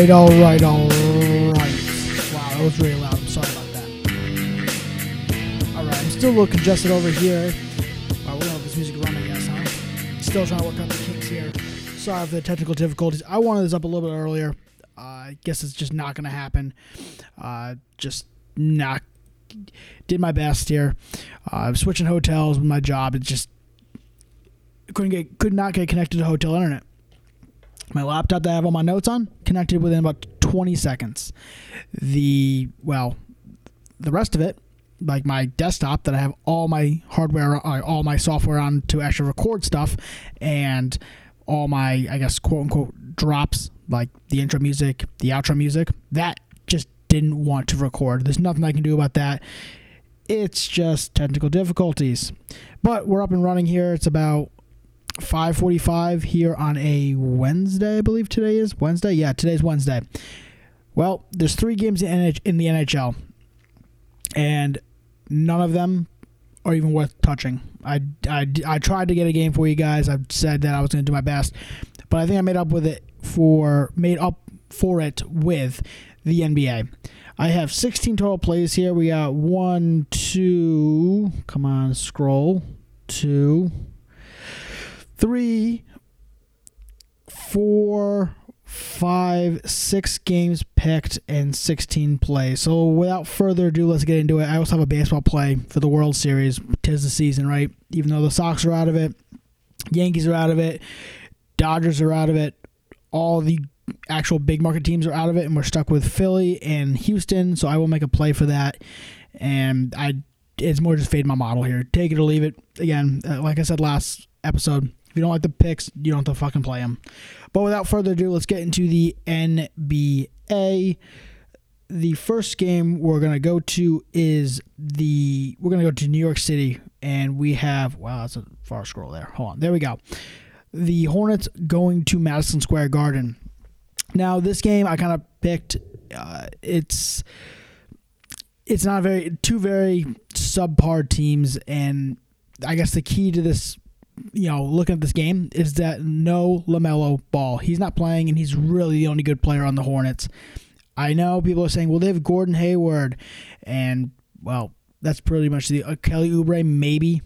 Right, all right, all right. Wow, that was really loud. I'm sorry about that. All right, I'm still a little congested over here. Right, we're gonna this music run, I guess, huh? Still trying to work out the kinks here. Sorry for the technical difficulties. I wanted this up a little bit earlier. Uh, I guess it's just not gonna happen. Uh, just not. Did my best here. Uh, I'm switching hotels with my job. It just couldn't get could not get connected to hotel internet. My laptop that I have all my notes on connected within about 20 seconds. The well, the rest of it, like my desktop that I have all my hardware, uh, all my software on to actually record stuff, and all my I guess quote unquote drops like the intro music, the outro music, that just didn't want to record. There's nothing I can do about that. It's just technical difficulties. But we're up and running here. It's about 5:45 here on a Wednesday, I believe today is Wednesday. Yeah, today's Wednesday. Well, there's three games in the NHL, and none of them are even worth touching. I, I, I tried to get a game for you guys. I said that I was going to do my best, but I think I made up with it for made up for it with the NBA. I have 16 total plays here. We got one, two. Come on, scroll. Two three, four, five, six games picked and 16 plays. So without further ado, let's get into it. I also have a baseball play for the World Series. Tis the season, right? Even though the Sox are out of it, Yankees are out of it, Dodgers are out of it, all the actual big market teams are out of it, and we're stuck with Philly and Houston. So I will make a play for that. And I, it's more just fade my model here. Take it or leave it. Again, uh, like I said last episode, if you don't like the picks, you don't have to fucking play them. But without further ado, let's get into the NBA. The first game we're gonna go to is the we're gonna go to New York City, and we have wow, that's a far scroll there. Hold on, there we go. The Hornets going to Madison Square Garden. Now this game I kind of picked. Uh, it's it's not very two very subpar teams, and I guess the key to this you know, looking at this game is that no LaMelo Ball. He's not playing, and he's really the only good player on the Hornets. I know people are saying, well, they have Gordon Hayward, and, well, that's pretty much the uh, Kelly Oubre, maybe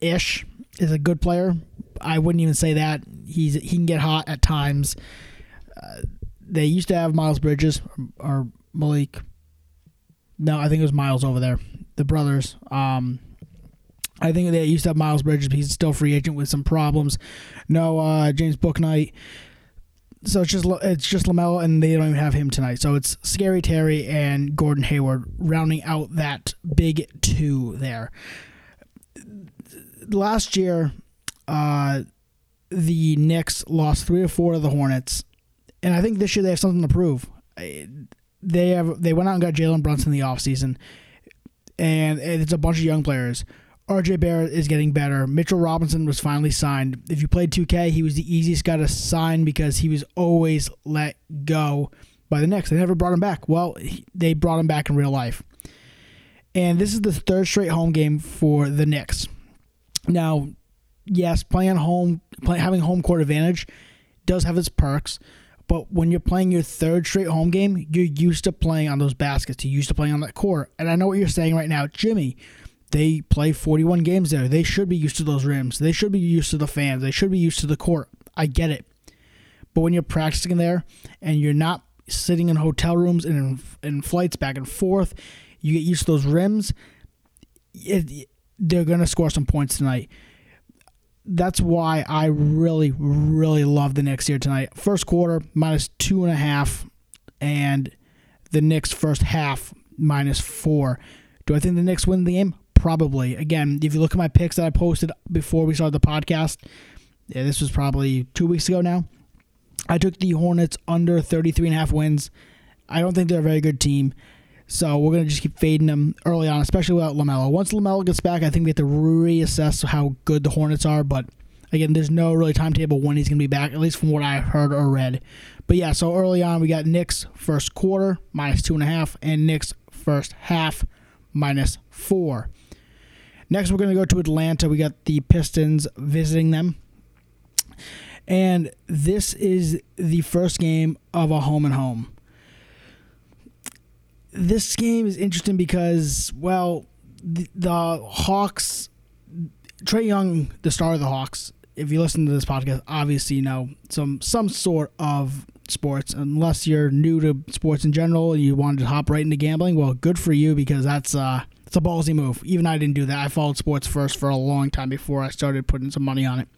ish, is a good player. I wouldn't even say that. He's He can get hot at times. Uh, they used to have Miles Bridges or, or Malik. No, I think it was Miles over there. The brothers. Um, I think they used to have Miles Bridges, but he's still free agent with some problems. No uh, James Bouknight. So it's just it's just Lamelo, and they don't even have him tonight. So it's Scary Terry and Gordon Hayward rounding out that big two there. Last year, uh, the Knicks lost three or four to the Hornets, and I think this year they have something to prove. They have they went out and got Jalen Brunson in the offseason, and it's a bunch of young players. RJ Barrett is getting better. Mitchell Robinson was finally signed. If you played 2K, he was the easiest guy to sign because he was always let go by the Knicks. They never brought him back. Well, they brought him back in real life. And this is the third straight home game for the Knicks. Now, yes, playing home, play, having home court advantage does have its perks. But when you're playing your third straight home game, you're used to playing on those baskets. You're used to playing on that court. And I know what you're saying right now, Jimmy they play 41 games there. They should be used to those rims. They should be used to the fans. They should be used to the court. I get it. But when you're practicing there and you're not sitting in hotel rooms and in, in flights back and forth, you get used to those rims. It, they're going to score some points tonight. That's why I really, really love the Knicks here tonight. First quarter, minus two and a half, and the Knicks first half, minus four. Do I think the Knicks win the game? Probably. Again, if you look at my picks that I posted before we started the podcast, yeah, this was probably two weeks ago now. I took the Hornets under 33 and a half wins. I don't think they're a very good team. So we're going to just keep fading them early on, especially without LaMelo. Once LaMelo gets back, I think we have to reassess how good the Hornets are. But again, there's no really timetable when he's going to be back, at least from what I heard or read. But yeah, so early on, we got Knicks first quarter, minus two and a half, and Knicks first half, minus four. Next, we're going to go to Atlanta. We got the Pistons visiting them. And this is the first game of a home and home. This game is interesting because, well, the, the Hawks, Trae Young, the star of the Hawks, if you listen to this podcast, obviously you know some some sort of sports. Unless you're new to sports in general and you wanted to hop right into gambling, well, good for you because that's uh it's a ballsy move. Even I didn't do that. I followed sports first for a long time before I started putting some money on it.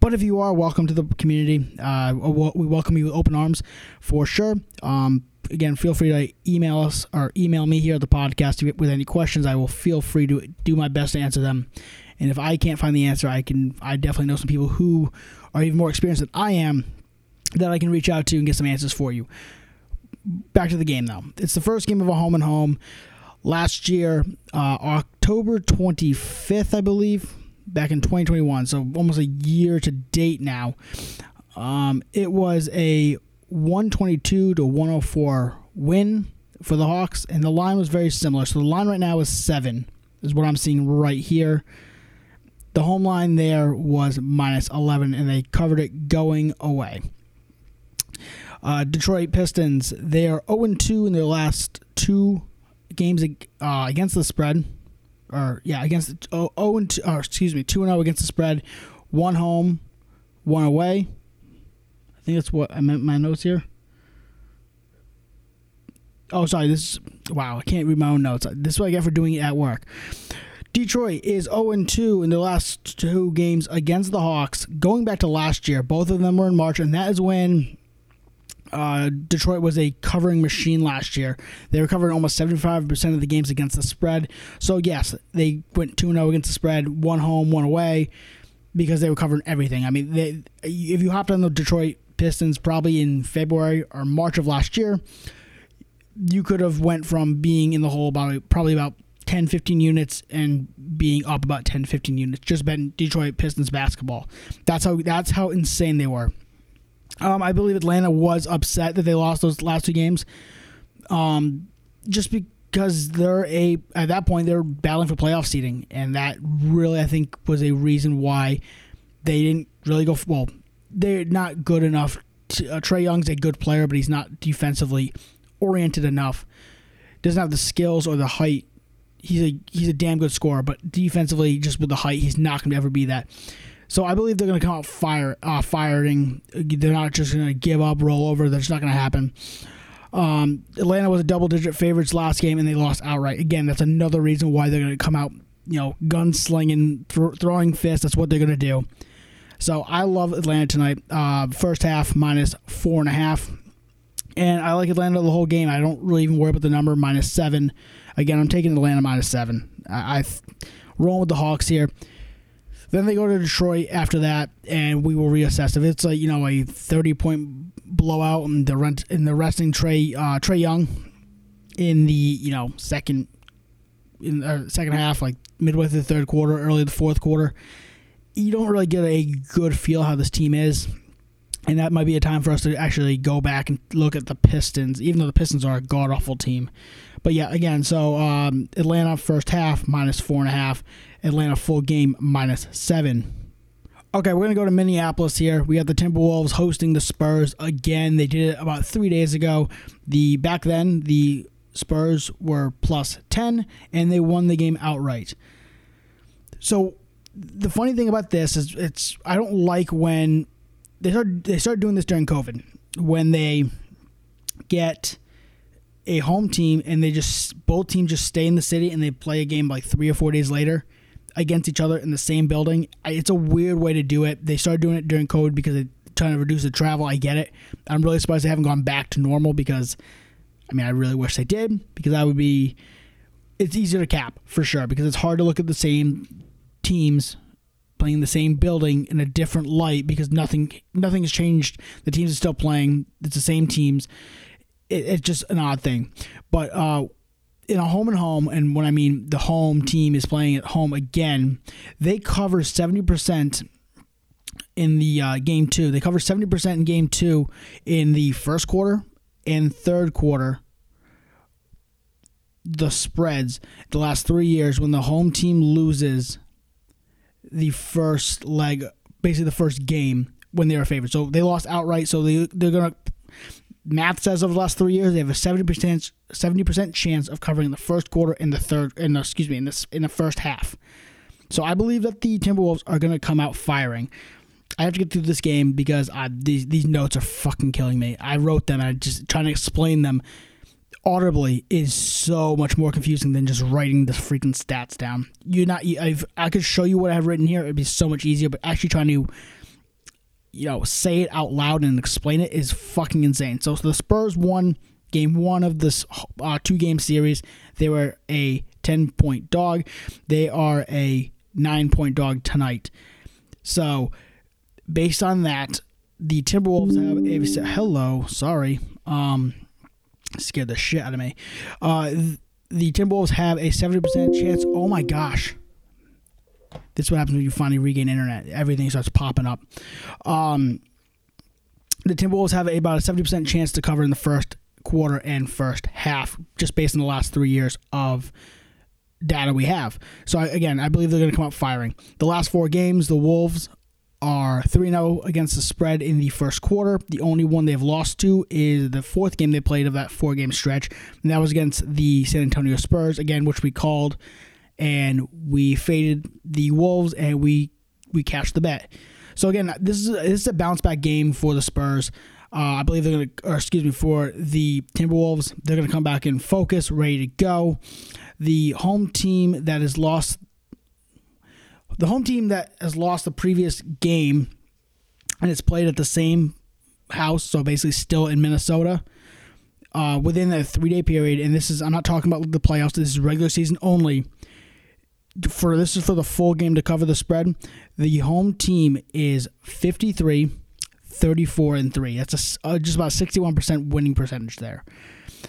But if you are, welcome to the community. Uh, we welcome you with open arms for sure. Um, again, feel free to email us or email me here at the podcast with any questions. I will feel free to do my best to answer them. And if I can't find the answer, I can. I definitely know some people who are even more experienced than I am that I can reach out to and get some answers for you. Back to the game though. It's the first game of a home and home. Last year, uh, October 25th, I believe, back in 2021, so almost a year to date now. Um, it was a 122 to 104 win for the Hawks, and the line was very similar. So the line right now is seven, is what I'm seeing right here. The home line there was minus 11, and they covered it going away. Uh, Detroit Pistons, they are 0 2 in their last two games uh, against the spread. Or, yeah, against oh, 0 2, or excuse me, 2 and 0 against the spread. One home, one away. I think that's what I meant my notes here. Oh, sorry. This is, wow, I can't read my own notes. This is what I get for doing it at work. Detroit is 0 2 in the last two games against the Hawks. Going back to last year, both of them were in March, and that is when uh, Detroit was a covering machine last year. They were covering almost 75% of the games against the spread. So, yes, they went 2 0 against the spread, one home, one away, because they were covering everything. I mean, they, if you hopped on the Detroit Pistons probably in February or March of last year, you could have went from being in the hole about probably about 10 15 units and being up about 10 15 units just betting Detroit Pistons basketball. That's how that's how insane they were. Um, I believe Atlanta was upset that they lost those last two games. Um, just because they're a at that point they're battling for playoff seeding, and that really I think was a reason why they didn't really go. Well, they're not good enough. To, uh, Trae Young's a good player, but he's not defensively oriented enough. Doesn't have the skills or the height. He's a he's a damn good scorer, but defensively, just with the height, he's not going to ever be that. So I believe they're going to come out fire, uh, firing. They're not just going to give up, roll over. That's not going to happen. Um, Atlanta was a double-digit favorites last game, and they lost outright. Again, that's another reason why they're going to come out, you know, gunslinging, th- throwing fists. That's what they're going to do. So I love Atlanta tonight. Uh, first half minus four and a half, and I like Atlanta the whole game. I don't really even worry about the number minus seven. Again, I'm taking Atlanta minus seven. I, I rolling with the Hawks here. Then they go to Detroit after that, and we will reassess. If it's a you know a thirty point blowout and the rent in the resting Trae uh, Trae Young in the you know second in the second half, like midway through the third quarter, early the fourth quarter, you don't really get a good feel how this team is. And that might be a time for us to actually go back and look at the Pistons, even though the Pistons are a god awful team. But yeah, again, so um, Atlanta first half minus four and a half, Atlanta full game minus seven. Okay, we're going to go to Minneapolis here. We got the Timberwolves hosting the Spurs again. They did it about three days ago. The Back then, the Spurs were plus 10, and they won the game outright. So the funny thing about this is it's I don't like when they start they start doing this during COVID when they get a home team and they just both teams just stay in the city and they play a game like three or four days later against each other in the same building. It's a weird way to do it. They started doing it during COVID because they're trying to reduce the travel. I get it. I'm really surprised they haven't gone back to normal because, I mean, I really wish they did because I would be. It's easier to cap for sure because it's hard to look at the same teams playing the same building in a different light because nothing nothing has changed. The teams are still playing. It's the same teams. It, it's just an odd thing, but uh, in a home and home, and when I mean the home team is playing at home again, they cover seventy percent in the uh, game two. They cover seventy percent in game two in the first quarter and third quarter. The spreads the last three years when the home team loses the first leg, basically the first game when they were favored. So they lost outright. So they they're gonna. Math says over the last three years they have a seventy percent seventy percent chance of covering the first quarter in the third. In the, excuse me, in this in the first half. So I believe that the Timberwolves are going to come out firing. I have to get through this game because I, these these notes are fucking killing me. I wrote them and I just trying to explain them audibly is so much more confusing than just writing the freaking stats down. You're not. I've, I could show you what I have written here. It'd be so much easier. But actually trying to, you know, say it out loud and explain it is fucking insane. So, so the Spurs won game one of this uh, two game series. They were a ten point dog. They are a nine point dog tonight. So, based on that, the Timberwolves have a hello. Sorry. Um, scared the shit out of me. Uh, the Timberwolves have a 70% chance. Oh my gosh. This is what happens when you finally regain internet. Everything starts popping up. Um, the Timberwolves have about a 70% chance to cover in the first quarter and first half, just based on the last three years of data we have. So, again, I believe they're going to come out firing. The last four games, the Wolves are 3 0 against the spread in the first quarter. The only one they've lost to is the fourth game they played of that four game stretch, and that was against the San Antonio Spurs, again, which we called, and we faded the Wolves and we we cashed the bet. So again, this is a, this is a bounce back game for the Spurs. Uh, I believe they're going to, or excuse me, for the Timberwolves, they're going to come back in focus, ready to go. The home team that has lost the home team that has lost the previous game and it's played at the same house, so basically still in Minnesota, uh, within a three day period, and this is I'm not talking about the playoffs. This is regular season only. For this is for the full game to cover the spread. The home team is 53, 34, and three. That's a, uh, just about 61 percent winning percentage there.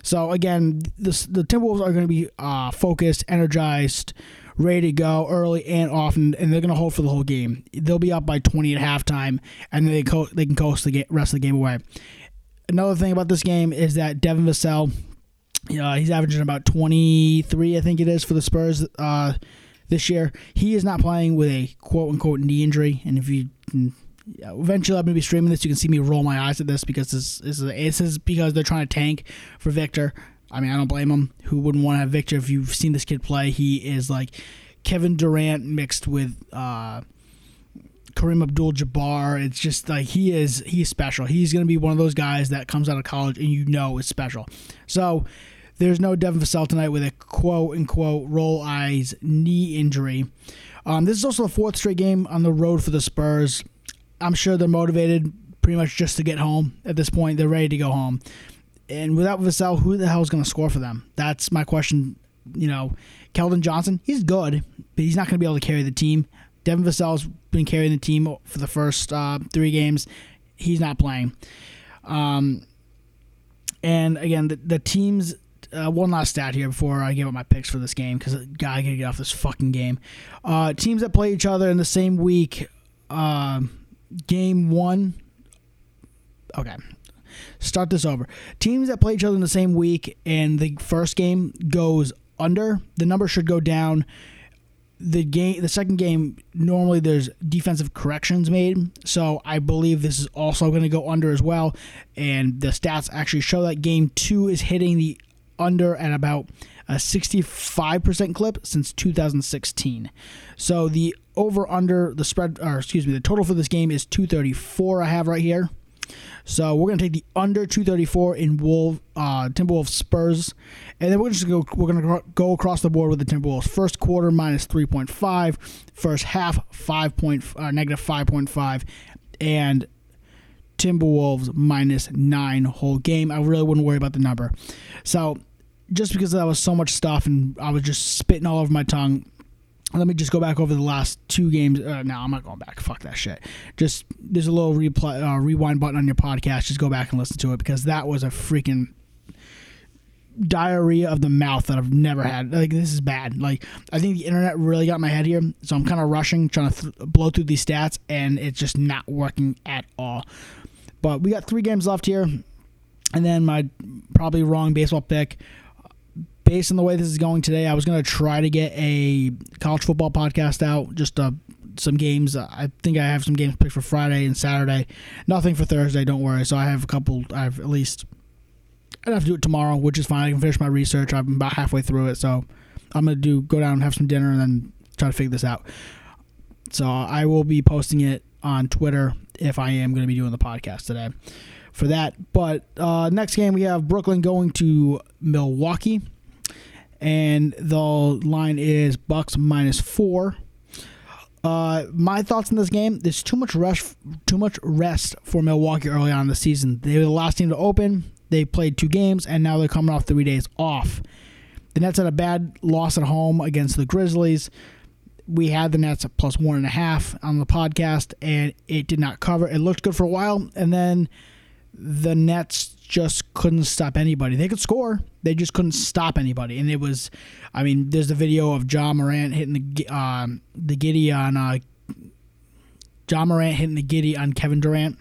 So again, this, the Timberwolves are going to be uh, focused, energized, ready to go early and often, and they're going to hold for the whole game. They'll be up by 20 at halftime, and they co- they can coast the rest of the game away. Another thing about this game is that Devin Vassell, uh, he's averaging about 23, I think it is, for the Spurs uh, this year. He is not playing with a quote unquote knee injury, and if you eventually I'm gonna be streaming this. You can see me roll my eyes at this because this, this, is, this is because they're trying to tank for Victor. I mean, I don't blame him. Who wouldn't want to have Victor if you've seen this kid play? He is like Kevin Durant mixed with uh, Kareem Abdul-Jabbar. It's just like he is. He's special. He's going to be one of those guys that comes out of college and you know is special. So there's no Devin Vassell tonight with a quote unquote roll eyes knee injury. Um, this is also the fourth straight game on the road for the Spurs. I'm sure they're motivated pretty much just to get home at this point. They're ready to go home. And without Vassell, who the hell is going to score for them? That's my question. You know, Keldon Johnson, he's good, but he's not going to be able to carry the team. Devin Vassell's been carrying the team for the first uh, three games. He's not playing. Um, and again, the, the teams. Uh, one last stat here before I give up my picks for this game because I gotta get off this fucking game. Uh, teams that play each other in the same week. Uh, game one. Okay, start this over. Teams that play each other in the same week and the first game goes under, the number should go down. The game, the second game, normally there's defensive corrections made, so I believe this is also going to go under as well. And the stats actually show that game two is hitting the under at about a 65% clip since 2016. So the over under the spread, or excuse me, the total for this game is 234. I have right here. So we're gonna take the under 234 in Wolf uh, Timberwolves Spurs, and then we're just go we're gonna go across the board with the Timberwolves. First quarter minus 3.5, first half 5 point uh, negative 5.5, and Timberwolves minus nine whole game. I really wouldn't worry about the number. So just because that was so much stuff and I was just spitting all over my tongue, let me just go back over the last two games. Uh, no, I'm not going back. Fuck that shit. Just there's a little replay, uh, rewind button on your podcast. Just go back and listen to it because that was a freaking diarrhea of the mouth that I've never had. Like this is bad. Like I think the internet really got my head here, so I'm kind of rushing, trying to th- blow through these stats, and it's just not working at all. But we got three games left here, and then my probably wrong baseball pick based on the way this is going today, I was going to try to get a college football podcast out just to some games. I think I have some games picked for Friday and Saturday. Nothing for Thursday. Don't worry. So I have a couple. I have at least. I'd have to do it tomorrow, which is fine. I can finish my research. I'm about halfway through it, so I'm gonna do go down and have some dinner and then try to figure this out. So I will be posting it on Twitter if I am going to be doing the podcast today for that. But uh, next game we have Brooklyn going to Milwaukee, and the line is Bucks minus four. Uh, my thoughts on this game: There's too much rest, too much rest for Milwaukee early on in the season. They were the last team to open. They played two games, and now they're coming off three days off. The Nets had a bad loss at home against the Grizzlies. We had the Nets at plus one and a half on the podcast, and it did not cover. It looked good for a while, and then the Nets just couldn't stop anybody. They could score, they just couldn't stop anybody. And it was, I mean, there's the video of John Morant hitting the uh, the giddy on uh, Ja Morant hitting the giddy on Kevin Durant.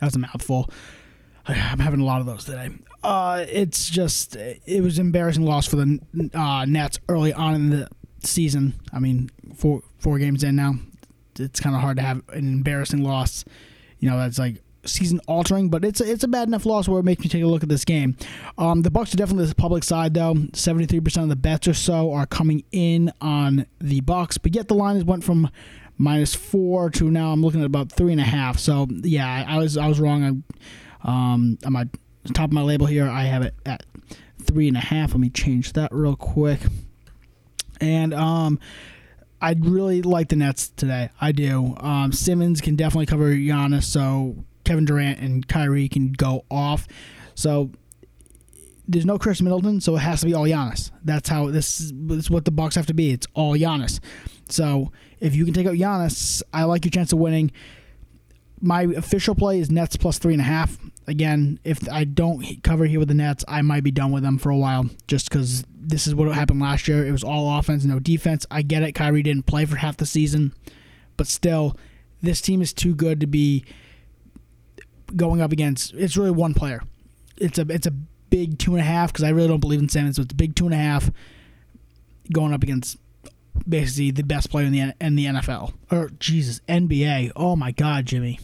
That was a mouthful. I'm having a lot of those today. Uh, it's just it was embarrassing loss for the uh, Nets early on in the season. I mean, four four games in now, it's kind of hard to have an embarrassing loss. You know, that's like season altering, but it's a, it's a bad enough loss where it makes me take a look at this game. Um, the Bucks are definitely the public side though. Seventy three percent of the bets or so are coming in on the Bucks, but yet the line has went from minus four to now I'm looking at about three and a half. So yeah, I was I was wrong. I, um, on my top of my label here, I have it at three and a half. Let me change that real quick. And um, I really like the Nets today. I do. Um, Simmons can definitely cover Giannis, so Kevin Durant and Kyrie can go off. So there's no Khris Middleton, so it has to be all Giannis. That's how this is, this is what the Bucks have to be. It's all Giannis. So if you can take out Giannis, I like your chance of winning my official play is Nets plus three and a half. Again, if I don't cover here with the Nets, I might be done with them for a while just because this is what happened last year. It was all offense, no defense. I get it. Kyrie didn't play for half the season, but still, this team is too good to be going up against. It's really one player. It's a it's a big two and a half because I really don't believe in Simmons. So it's a big two and a half going up against basically the best player in the in the NFL or Jesus NBA. Oh my God, Jimmy.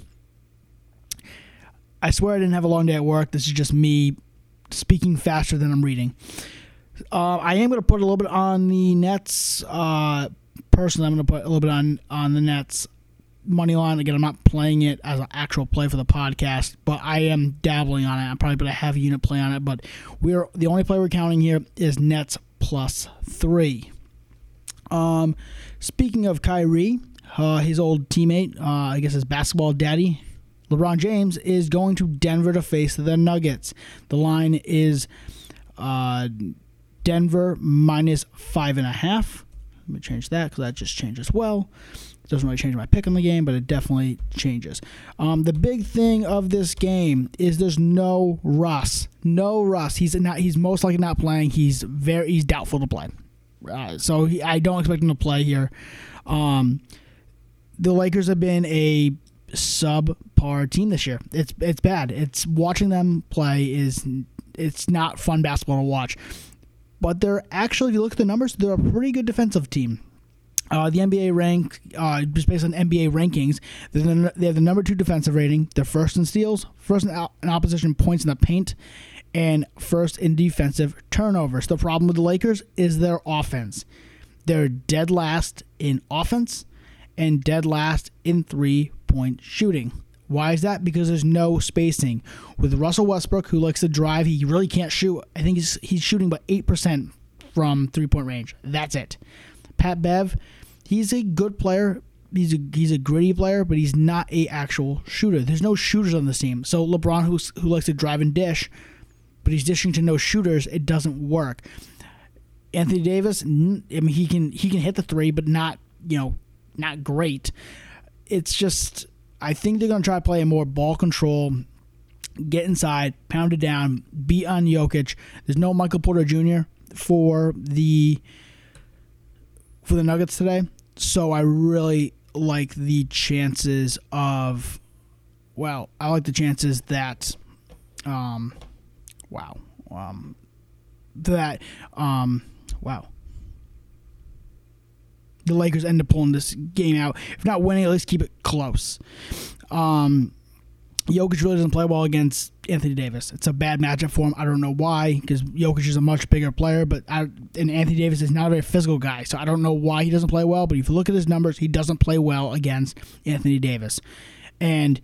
I swear I didn't have a long day at work. This is just me speaking faster than I'm reading. Uh, I am going to put a little bit on the Nets. Uh, personally, I'm going to put a little bit on on the Nets money line. Again, I'm not playing it as an actual play for the podcast, but I am dabbling on it. I'm probably going to have a unit play on it, but we're the only play we're counting here is Nets plus three. Um, speaking of Kyrie, uh, his old teammate, uh, I guess his basketball daddy, LeBron James, is going to Denver to face the Nuggets. The line is uh, Denver minus five and a half. Let me change that because that just changed as well. Doesn't really change my pick on the game, but it definitely changes. Um, the big thing of this game is there's no Russ. No Russ. He's not. He's most likely not playing. He's very. He's doubtful to play. Uh, so he, I don't expect him to play here. Um, the Lakers have been a subpar team this year. It's it's bad. It's watching them play is it's not fun basketball to watch. But they're actually, if you look at the numbers, they're a pretty good defensive team. Uh, the NBA rank, uh, just based on NBA rankings, the, they have the number two defensive rating. They're first in steals, first in, in opposition points in the paint, and first in defensive turnovers. The problem with the Lakers is their offense. They're dead last in offense and dead last in three point shooting. Why is that? Because there's no spacing. With Russell Westbrook, who likes to drive, he really can't shoot. I think he's, he's shooting about 8% from three point range. That's it. Pat Bev, he's a good player. He's a, he's a gritty player, but he's not a actual shooter. There's no shooters on the team. So LeBron, who's, who likes to drive and dish, but he's dishing to no shooters. It doesn't work. Anthony Davis, I mean, he can he can hit the three, but not you know not great. It's just I think they're gonna try to play a more ball control, get inside, pound it down, beat on Jokic. There's no Michael Porter Jr. for the for the Nuggets today, so I really like the chances of well, I like the chances that um wow. Um, that um, wow. the Lakers end up pulling this game out. If not winning, at least keep it close. Um, Jokic really doesn't play well against Anthony Davis. It's a bad matchup for him. I don't know why, because Jokic is a much bigger player, but I, and Anthony Davis is not a very physical guy, so I don't know why he doesn't play well. But if you look at his numbers, he doesn't play well against Anthony Davis. And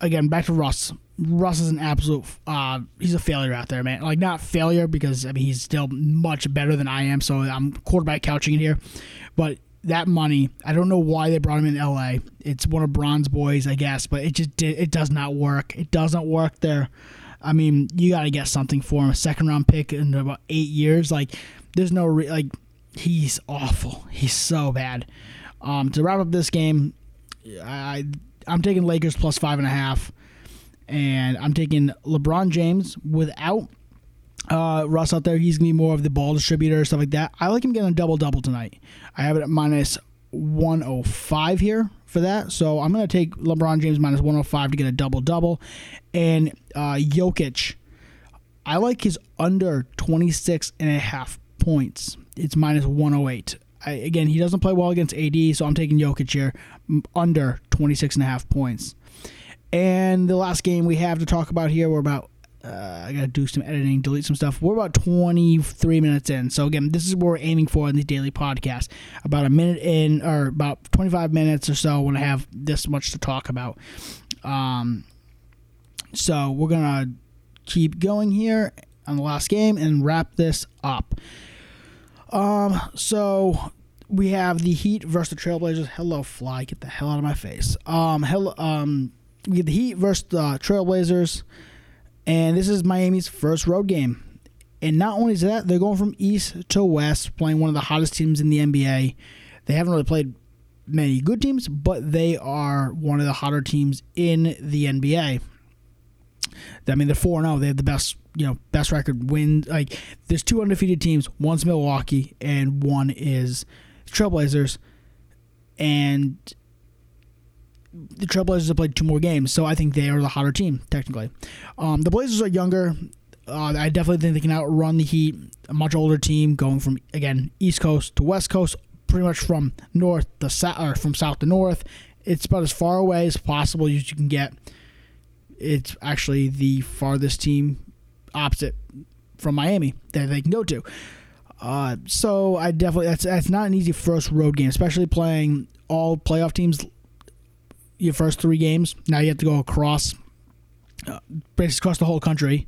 again, back to Russ. Russ is an absolute. Uh, he's a failure out there, man. Like not failure because I mean he's still much better than I am. So I'm quarterback couching it here, but that money, I don't know why they brought him in L.A. It's one of Bron's boys, I guess, but it just did, it does not work. It doesn't work there. I mean, you got to get something for him. A second round pick in about eight years, like there's no re- like he's awful. He's so bad. Um, to wrap up this game, I I'm taking Lakers plus five and a half, and I'm taking LeBron James without uh, Russ out there. He's gonna be more of the ball distributor, stuff like that. I like him getting a double double tonight. I have it at minus 105 here for that. So I'm gonna take LeBron James minus 105 to get a double double, and uh, Jokic. I like his under 26 and a half points. It's minus 108. I, again, he doesn't play well against AD, so I'm taking Jokic here under 26 and a half points. And the last game we have to talk about here, we're about uh, I gotta do some editing, delete some stuff. We're about 23 minutes in. So again, this is what we're aiming for in the daily podcast. About a minute in, or about 25 minutes or so when I have this much to talk about. Um, so we're gonna keep going here on the last game and wrap this up. Um, so we have the Heat versus the Trailblazers. Hello, fly, get the hell out of my face. Um, hello, um, we have the Heat versus the Trailblazers, and this is Miami's first road game. And not only is that, they're going from east to west, playing one of the hottest teams in the NBA. They haven't really played many good teams, but they are one of the hotter teams in the NBA. I mean, they're four zero. Oh. They have the best, you know, best record win. Like, there's two undefeated teams. One's Milwaukee, and one is Trailblazers, and the Trailblazers have played two more games, so I think they are the hotter team technically. Um, the Blazers are younger. Uh, I definitely think they can outrun the Heat. A much older team, going from again East Coast to West Coast, pretty much from north to south, or from south to north. It's about as far away as possible as you can get. It's actually the farthest team opposite from Miami that they can go to. Uh, so I definitely that's that's not an easy first road game, especially playing all playoff teams. Your first three games, now you have to go across, uh, basically across the whole country,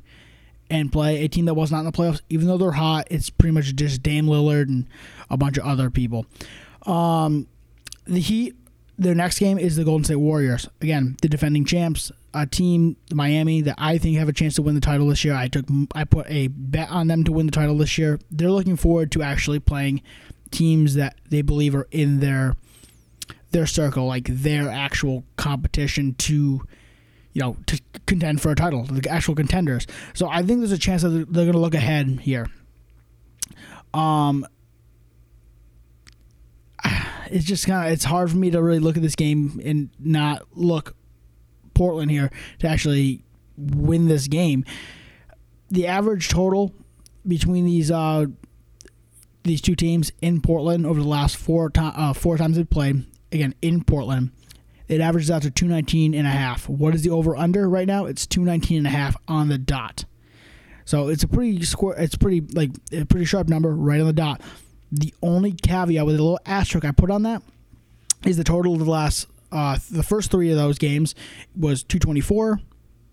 and play a team that was not in the playoffs. Even though they're hot, it's pretty much just Dame Lillard and a bunch of other people. Um, the Heat, their next game is the Golden State Warriors. Again, the defending champs a team, Miami, that I think have a chance to win the title this year. I took I put a bet on them to win the title this year. They're looking forward to actually playing teams that they believe are in their their circle, like their actual competition to you know to contend for a title, the actual contenders. So I think there's a chance that they're going to look ahead here. Um, it's just kind of it's hard for me to really look at this game and not look Portland here to actually win this game. The average total between these uh, these two teams in Portland over the last four to- uh, four times they've played, again in Portland, it averages out to 219 and a half. What is the over under right now? It's 219 and a half on the dot. So it's a pretty square it's pretty like a pretty sharp number right on the dot. The only caveat with a little asterisk I put on that is the total of the last uh, the first three of those games was 224,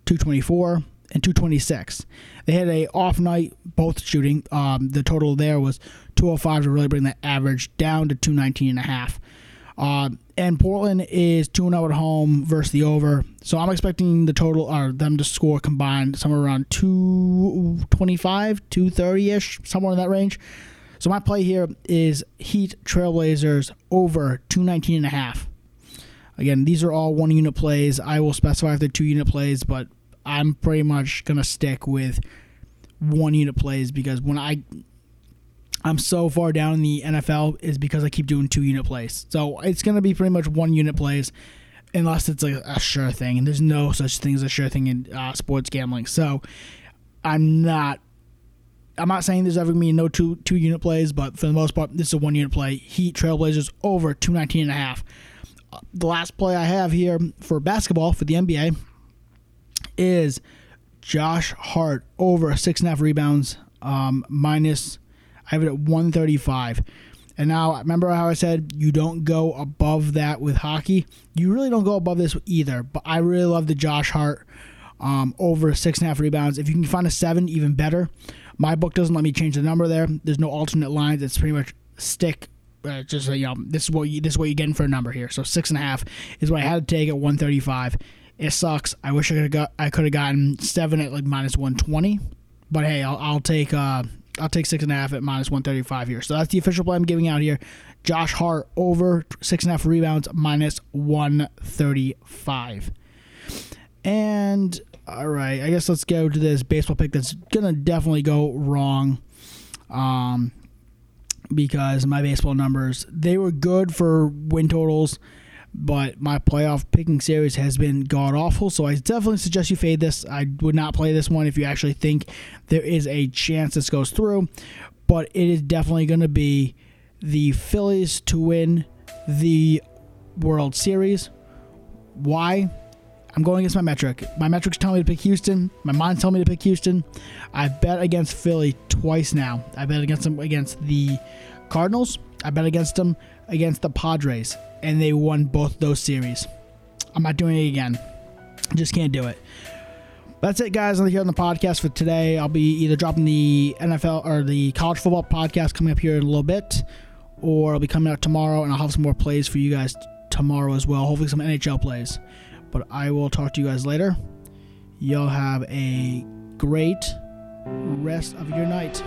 224, and 226. They had a off night, both shooting. Um, the total there was 205 to really bring that average down to 219 and a half. Uh, and Portland is 2 0 at home versus the over. So I'm expecting the total, or them to score combined somewhere around 225, 230 ish, somewhere in that range. So my play here is Heat Trailblazers over 219 and a half. Again, these are all one unit plays. I will specify if they're two unit plays, but I'm pretty much gonna stick with one unit plays because when I I'm so far down in the NFL is because I keep doing two unit plays. So it's gonna be pretty much one unit plays unless it's a sure thing, and there's no such thing as a sure thing in uh, sports gambling. So I'm not I'm not saying there's ever gonna be no two two unit plays, but for the most part, this is a one unit play. Heat Trailblazers over 219 and a half. The last play I have here for basketball for the NBA is Josh Hart over six and a half rebounds, um, minus. I have it at 135. And now, remember how I said you don't go above that with hockey? You really don't go above this either. But I really love the Josh Hart um, over six and a half rebounds. If you can find a seven, even better. My book doesn't let me change the number there. There's no alternate lines. It's pretty much stick. Uh, just you know, this is what you this is what you're getting for a number here. So six and a half is what I had to take at 135. It sucks. I wish I could have got I could have gotten seven at like minus 120. But hey, I'll, I'll take uh, I'll take six and a half at minus 135 here. So that's the official play I'm giving out here. Josh Hart over six and a half rebounds minus 135. And all right, I guess let's go to this baseball pick that's gonna definitely go wrong. Um, because my baseball numbers they were good for win totals, but my playoff picking series has been god awful. So I definitely suggest you fade this. I would not play this one if you actually think there is a chance this goes through, but it is definitely going to be the Phillies to win the World Series. Why? I'm going against my metric. My metrics tell me to pick Houston. My mind's telling me to pick Houston. I bet against Philly twice now. I bet against them against the Cardinals. I bet against them against the Padres, and they won both those series. I'm not doing it again. Just can't do it. That's it, guys. I'm here on the podcast for today. I'll be either dropping the NFL or the college football podcast coming up here in a little bit, or I'll be coming out tomorrow, and I'll have some more plays for you guys tomorrow as well. Hopefully, some NHL plays. But I will talk to you guys later. Y'all have a great rest of your night.